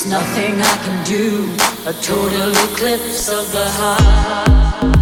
There's nothing I can do. A total eclipse of the heart.